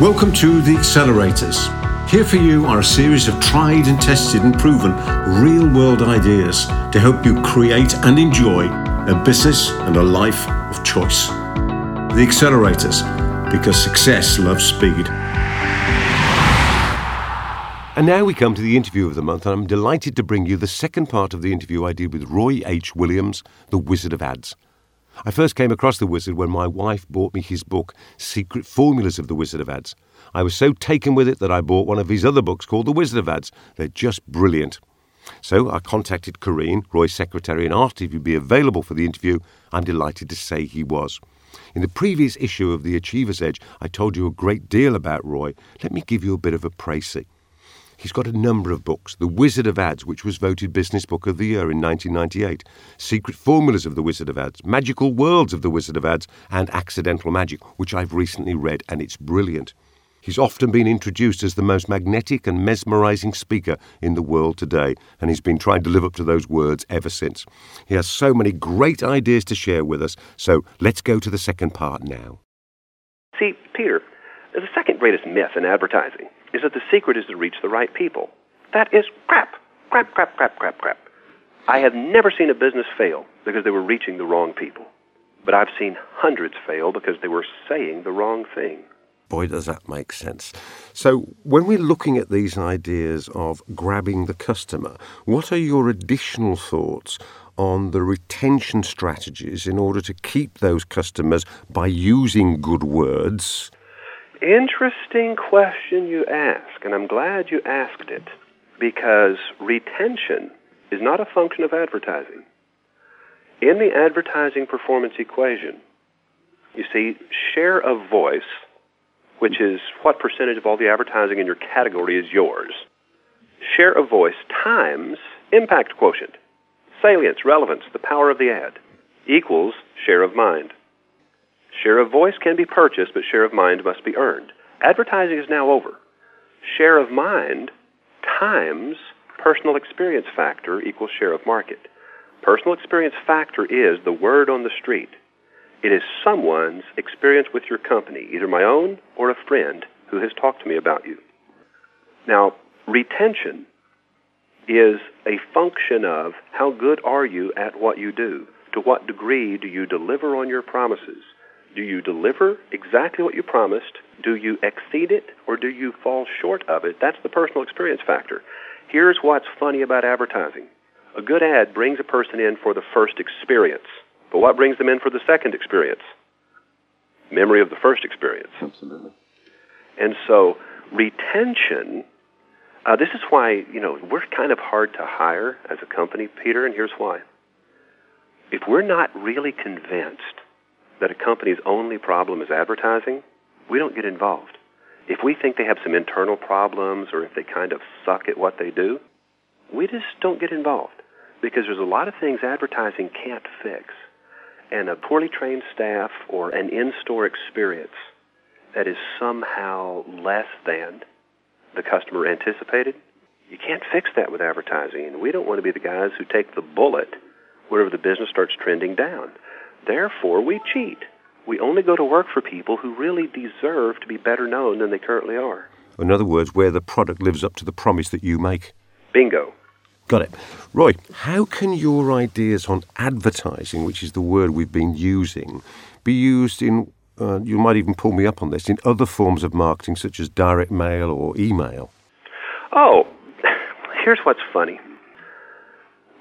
Welcome to The Accelerators. Here for you are a series of tried and tested and proven real world ideas to help you create and enjoy a business and a life of choice. The Accelerators, because success loves speed. And now we come to the interview of the month, and I'm delighted to bring you the second part of the interview I did with Roy H. Williams, the Wizard of Ads. I first came across the wizard when my wife bought me his book, Secret Formulas of the Wizard of Ads. I was so taken with it that I bought one of his other books called The Wizard of Ads. They're just brilliant. So I contacted Kareen, Roy's secretary, and asked if he'd be available for the interview. I'm delighted to say he was. In the previous issue of The Achiever's Edge, I told you a great deal about Roy. Let me give you a bit of a précis. He's got a number of books The Wizard of Ads, which was voted Business Book of the Year in 1998, Secret Formulas of the Wizard of Ads, Magical Worlds of the Wizard of Ads, and Accidental Magic, which I've recently read, and it's brilliant. He's often been introduced as the most magnetic and mesmerizing speaker in the world today, and he's been trying to live up to those words ever since. He has so many great ideas to share with us, so let's go to the second part now. See, Peter, the second greatest myth in advertising is that the secret is to reach the right people. That is crap. Crap, crap, crap, crap, crap. I have never seen a business fail because they were reaching the wrong people. But I've seen hundreds fail because they were saying the wrong thing. Boy, does that make sense. So, when we're looking at these ideas of grabbing the customer, what are your additional thoughts on the retention strategies in order to keep those customers by using good words Interesting question you ask, and I'm glad you asked it because retention is not a function of advertising. In the advertising performance equation, you see share of voice, which is what percentage of all the advertising in your category is yours, share of voice times impact quotient, salience, relevance, the power of the ad, equals share of mind. Share of voice can be purchased, but share of mind must be earned. Advertising is now over. Share of mind times personal experience factor equals share of market. Personal experience factor is the word on the street. It is someone's experience with your company, either my own or a friend who has talked to me about you. Now, retention is a function of how good are you at what you do? To what degree do you deliver on your promises? Do you deliver exactly what you promised? Do you exceed it or do you fall short of it? That's the personal experience factor. Here's what's funny about advertising a good ad brings a person in for the first experience. But what brings them in for the second experience? Memory of the first experience. Absolutely. And so retention, uh, this is why, you know, we're kind of hard to hire as a company, Peter, and here's why. If we're not really convinced that a company's only problem is advertising, we don't get involved. If we think they have some internal problems or if they kind of suck at what they do, we just don't get involved because there's a lot of things advertising can't fix. And a poorly trained staff or an in store experience that is somehow less than the customer anticipated, you can't fix that with advertising. And we don't want to be the guys who take the bullet whenever the business starts trending down. Therefore, we cheat. We only go to work for people who really deserve to be better known than they currently are. In other words, where the product lives up to the promise that you make. Bingo. Got it. Roy, how can your ideas on advertising, which is the word we've been using, be used in, uh, you might even pull me up on this, in other forms of marketing such as direct mail or email? Oh, here's what's funny.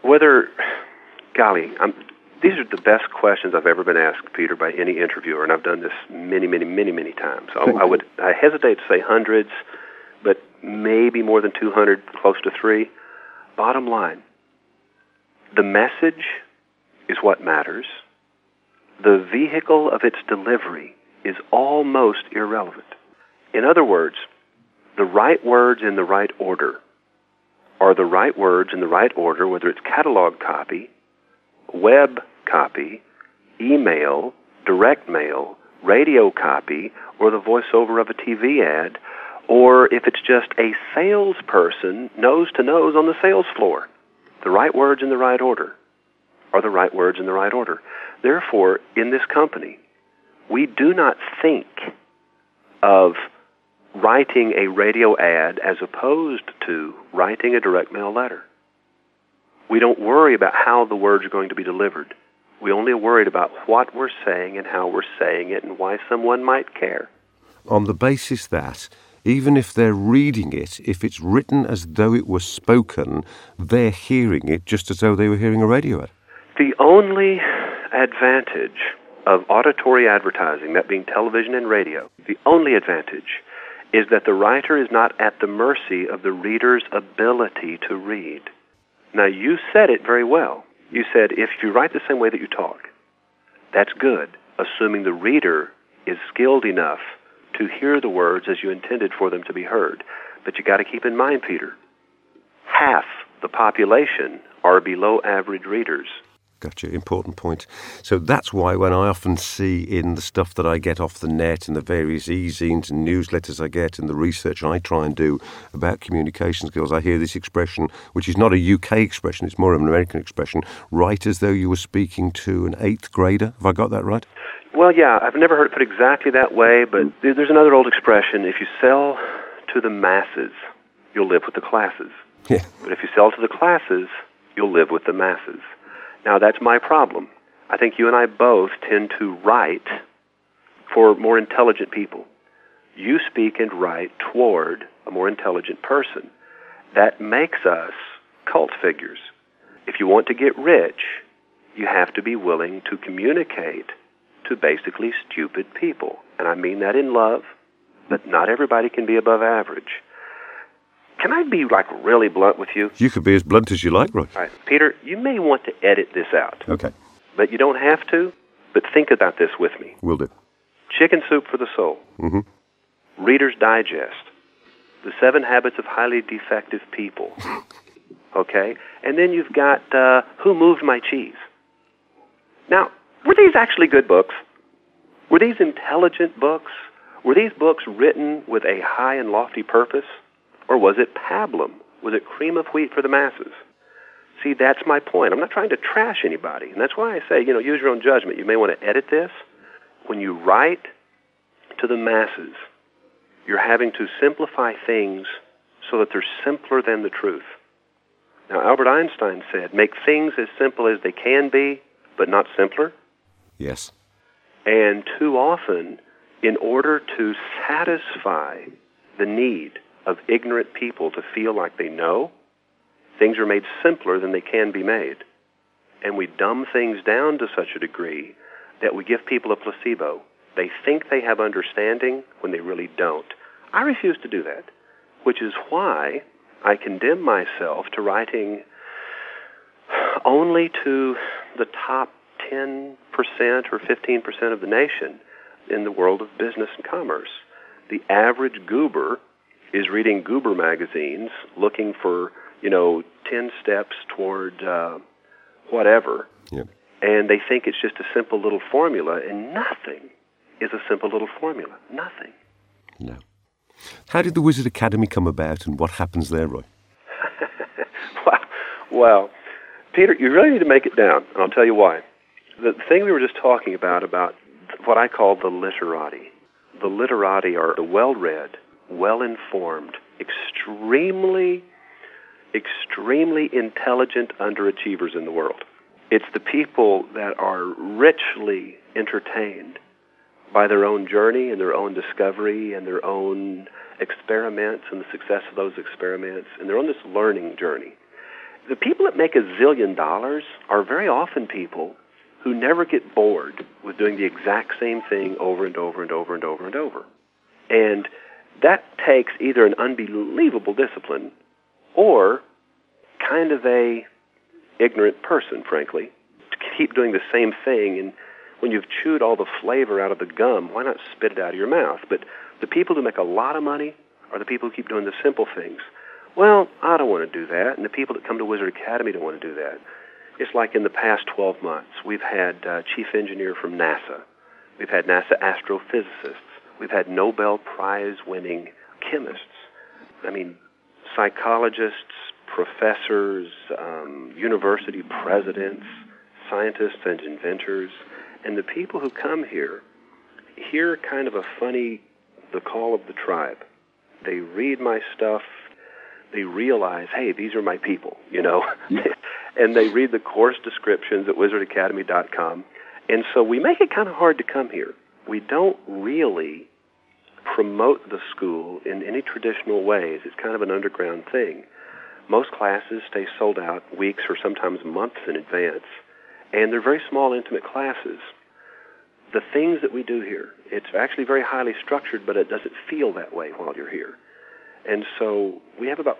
Whether, golly, I'm, these are the best questions I've ever been asked, Peter, by any interviewer, and I've done this many, many, many, many times. I, I would I hesitate to say hundreds, but maybe more than 200, close to three. Bottom line, the message is what matters. The vehicle of its delivery is almost irrelevant. In other words, the right words in the right order are the right words in the right order, whether it's catalog copy web copy, email, direct mail, radio copy, or the voiceover of a TV ad, or if it's just a salesperson nose to nose on the sales floor. The right words in the right order are the right words in the right order. Therefore, in this company, we do not think of writing a radio ad as opposed to writing a direct mail letter. We don't worry about how the words are going to be delivered. We only are worried about what we're saying and how we're saying it and why someone might care. On the basis that even if they're reading it, if it's written as though it was spoken, they're hearing it just as though they were hearing a radio ad. The only advantage of auditory advertising, that being television and radio, the only advantage is that the writer is not at the mercy of the reader's ability to read. Now, you said it very well. You said if you write the same way that you talk, that's good, assuming the reader is skilled enough to hear the words as you intended for them to be heard. But you got to keep in mind, Peter, half the population are below average readers. Gotcha. Important point. So that's why when I often see in the stuff that I get off the net and the various e-zines and newsletters I get and the research I try and do about communication skills, I hear this expression, which is not a UK expression, it's more of an American expression, write as though you were speaking to an eighth grader. Have I got that right? Well, yeah, I've never heard it put exactly that way, but hmm. there's another old expression if you sell to the masses, you'll live with the classes. Yeah. But if you sell to the classes, you'll live with the masses. Now, that's my problem. I think you and I both tend to write for more intelligent people. You speak and write toward a more intelligent person. That makes us cult figures. If you want to get rich, you have to be willing to communicate to basically stupid people. And I mean that in love, but not everybody can be above average. Can I be like really blunt with you? You could be as blunt as you like, Roy. All right. Peter, you may want to edit this out, Okay, but you don't have to. But think about this with me. will do. Chicken Soup for the Soul, Mm-hmm. Reader's Digest, The Seven Habits of Highly Defective People. Okay? And then you've got uh, Who Moved My Cheese. Now, were these actually good books? Were these intelligent books? Were these books written with a high and lofty purpose? Or was it pablum? Was it cream of wheat for the masses? See, that's my point. I'm not trying to trash anybody. And that's why I say, you know, use your own judgment. You may want to edit this. When you write to the masses, you're having to simplify things so that they're simpler than the truth. Now, Albert Einstein said, make things as simple as they can be, but not simpler. Yes. And too often, in order to satisfy the need of ignorant people to feel like they know, things are made simpler than they can be made. And we dumb things down to such a degree that we give people a placebo. They think they have understanding when they really don't. I refuse to do that, which is why I condemn myself to writing only to the top 10% or 15% of the nation in the world of business and commerce. The average goober is reading goober magazines looking for, you know, 10 steps toward uh, whatever, Yep. and they think it's just a simple little formula, and nothing is a simple little formula. Nothing. No. How did the Wizard Academy come about and what happens there, Roy? Wow. Well, Peter, you really need to make it down, and I'll tell you why. The thing we were just talking about, about what I call the literati. The literati are the well-read, well-informed, extremely, extremely intelligent underachievers in the world. It's the people that are richly entertained by their own journey and their own discovery and their own experiments and the success of those experiments, and they're on this learning journey. The people that make a zillion dollars are very often people who never get bored with doing the exact same thing over and over and over and over and over. And that takes either an unbelievable discipline or kind of a ignorant person, frankly, to keep doing the same thing. And when you've chewed all the flavor out of the gum, why not spit it out of your mouth? But the people who make a lot of money are the people who keep doing the simple things. Well, I don't want to do that, and the people that come to Wizard Academy don't want to do that. It's like in the past 12 months, we've had uh, chief engineer from NASA, we've had NASA astrophysicists, we've had Nobel Prize winning chemists. I mean, psychologists, professors, um, university presidents, scientists, and inventors. And the people who come here hear kind of a funny, the call of the tribe. They read my stuff. They realize, hey, these are my people, you know. and they read the course descriptions at wizardacademy.com. And so we make it kind of hard to come here. We don't really promote the school in any traditional ways. It's kind of an underground thing. Most classes stay sold out weeks or sometimes months in advance, and they're very small, intimate classes. The things that we do here, it's actually very highly structured, but it doesn't feel that way while you're here. And so we have about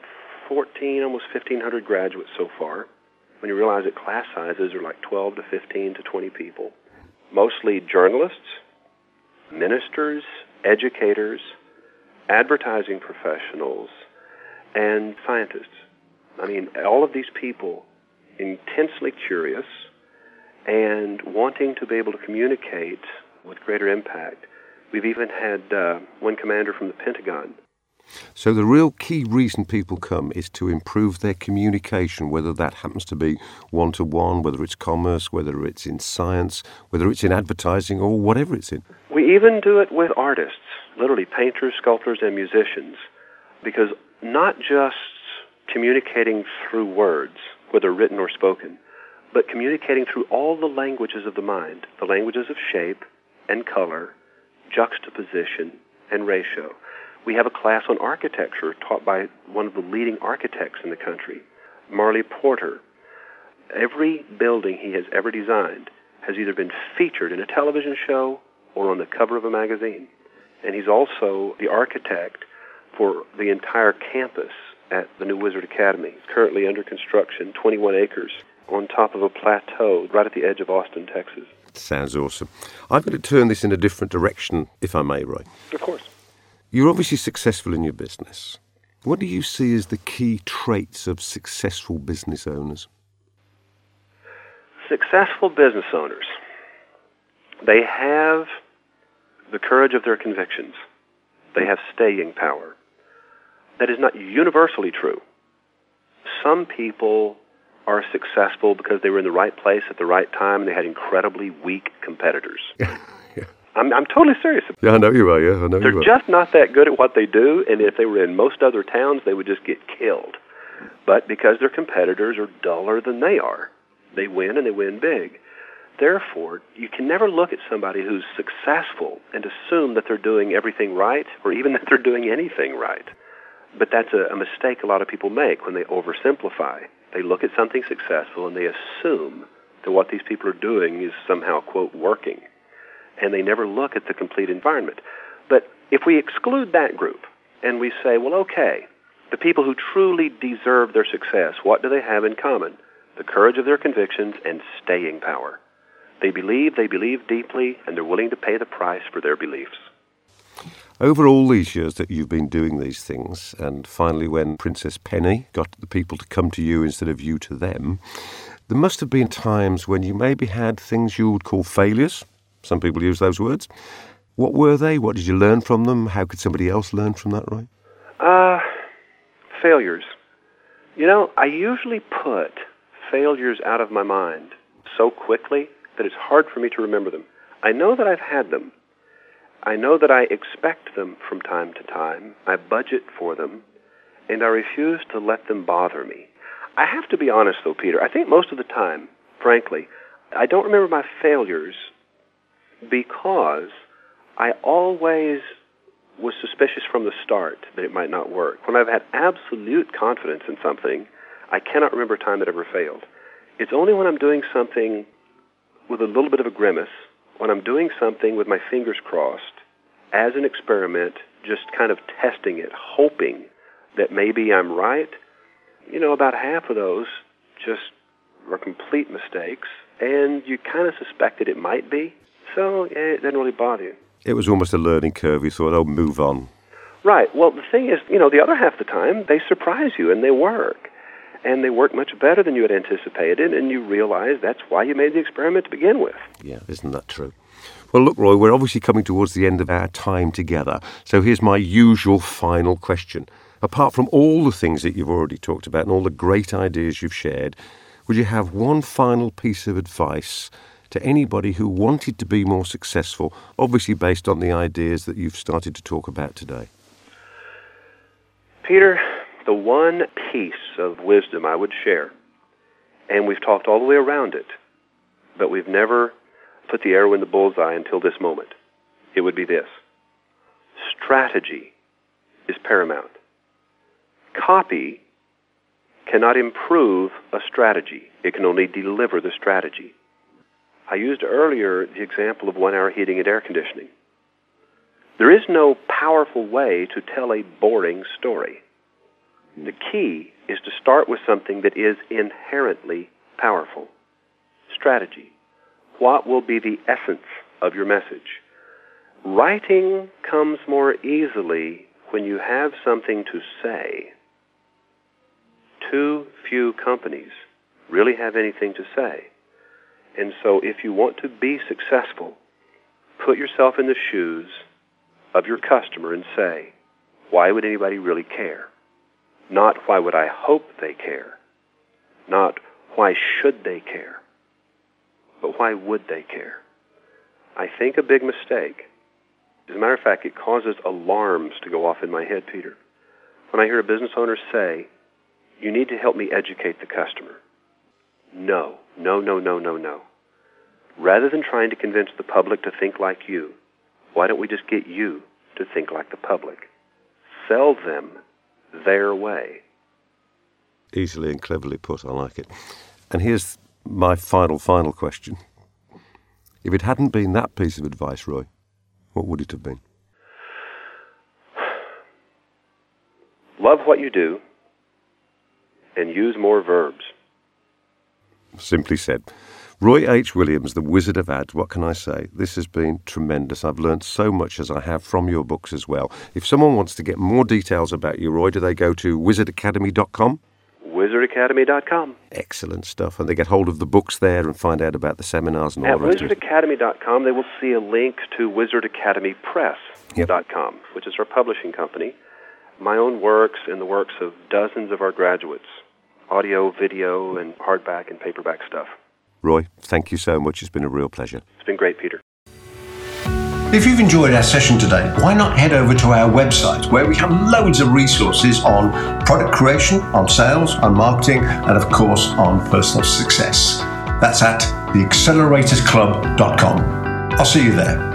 14, almost 1,500 graduates so far. When you realize that class sizes are like 12 to 15 to 20 people, mostly journalists, ministers, educators, advertising professionals, and scientists. I mean, all of these people intensely curious and wanting to be able to communicate with greater impact. We've even had uh, one commander from the Pentagon. So, the real key reason people come is to improve their communication, whether that happens to be one to one, whether it's commerce, whether it's in science, whether it's in advertising, or whatever it's in. We even do it with artists, literally painters, sculptors, and musicians, because not just communicating through words, whether written or spoken, but communicating through all the languages of the mind, the languages of shape and color, juxtaposition, and ratio. We have a class on architecture taught by one of the leading architects in the country, Marley Porter. Every building he has ever designed has either been featured in a television show or on the cover of a magazine. And he's also the architect for the entire campus at the new Wizard Academy. It's currently under construction, 21 acres, on top of a plateau right at the edge of Austin, Texas. Sounds awesome. I'm going to turn this in a different direction, if I may, Roy. Of course. You're obviously successful in your business. What do you see as the key traits of successful business owners? Successful business owners, they have the courage of their convictions. They have staying power. That is not universally true. Some people are successful because they were in the right place at the right time and they had incredibly weak competitors. I'm, I'm totally serious. Yeah, I know you are. Yeah, I know They're you are. just not that good at what they do, and if they were in most other towns, they would just get killed. But because their competitors are duller than they are, they win and they win big. Therefore, you can never look at somebody who's successful and assume that they're doing everything right or even that they're doing anything right. But that's a, a mistake a lot of people make when they oversimplify. They look at something successful and they assume that what these people are doing is somehow, quote, working. And they never look at the complete environment. But if we exclude that group and we say, well, okay, the people who truly deserve their success, what do they have in common? The courage of their convictions and staying power. They believe, they believe deeply, and they're willing to pay the price for their beliefs. Over all these years that you've been doing these things, and finally when Princess Pennie got the people to come to you instead of you to them, there must have been times when you maybe had things you would call failures. Some people use those words. What were they? What did you learn from them? How could somebody else learn from that, Roy? Uh, failures. You know, I usually put failures out of my mind so quickly that it's hard for me to remember them. I know that I've had them, I know that I expect them from time to time. I budget for them, and I refuse to let them bother me. I have to be honest, though, Peter. I think most of the time, frankly, I don't remember my failures because I always was suspicious from the start that it might not work. When I've had absolute confidence in something, I cannot remember a time that ever failed. It's only when I'm doing something with a little bit of a grimace when I'm doing something with my fingers crossed as an experiment, just kind of testing it, hoping that maybe I'm right, you know, about half of those just were complete mistakes, and you kind of suspected it might be. So yeah, it didn't really bother you. It was almost a learning curve. You thought, oh, move on. Right. Well, the thing is, you know, the other half of the time, they surprise you and they work. And they work much better than you had anticipated, and you realize that's why you made the experiment to begin with. Yeah, isn't that true? Well, look, Roy, we're obviously coming towards the end of our time together. So here's my usual final question. Apart from all the things that you've already talked about and all the great ideas you've shared, would you have one final piece of advice to anybody who wanted to be more successful, obviously based on the ideas that you've started to talk about today? Peter, the one piece of wisdom I would share, and we've talked all the way around it, but we've never put the arrow in the bullseye until this moment. It would be this strategy is paramount. Copy cannot improve a strategy, it can only deliver the strategy. I used earlier the example of one hour heating and air conditioning. There is no powerful way to tell a boring story. The key is to start with something that is inherently powerful. Strategy. What will be the essence of your message? Writing comes more easily when you have something to say. Too few companies really have anything to say. And so if you want to be successful, put yourself in the shoes of your customer and say, why would anybody really care? Not why would I hope they care? Not why should they care? But why would they care? I think a big mistake. As a matter of fact, it causes alarms to go off in my head, Peter. When I hear a business owner say, you need to help me educate the customer. No, no, no, no, no, no. Rather than trying to convince the public to think like you, why don't we just get you to think like the public? Sell them their way. Easily and cleverly put, I like it. And here's my final, final question. If it hadn't been that piece of advice, Roy, what would it have been? Love what you do and use more verbs. Simply said. Roy H. Williams, the Wizard of Ads, what can I say? This has been tremendous. I've learned so much as I have from your books as well. If someone wants to get more details about you, Roy, do they go to wizardacademy.com? wizardacademy.com. Excellent stuff. And they get hold of the books there and find out about the seminars and all At the rest of it. wizardacademy.com, they will see a link to wizardacademypress.com, which is our publishing company. My own works and the works of dozens of our graduates audio, video, and hardback and paperback stuff. Roy, thank you so much. It's been a real pleasure. It's been great, Peter. If you've enjoyed our session today, why not head over to our website where we have loads of resources on product creation, on sales, on marketing, and of course on personal success. That's at theacceleratorsclub.com. I'll see you there.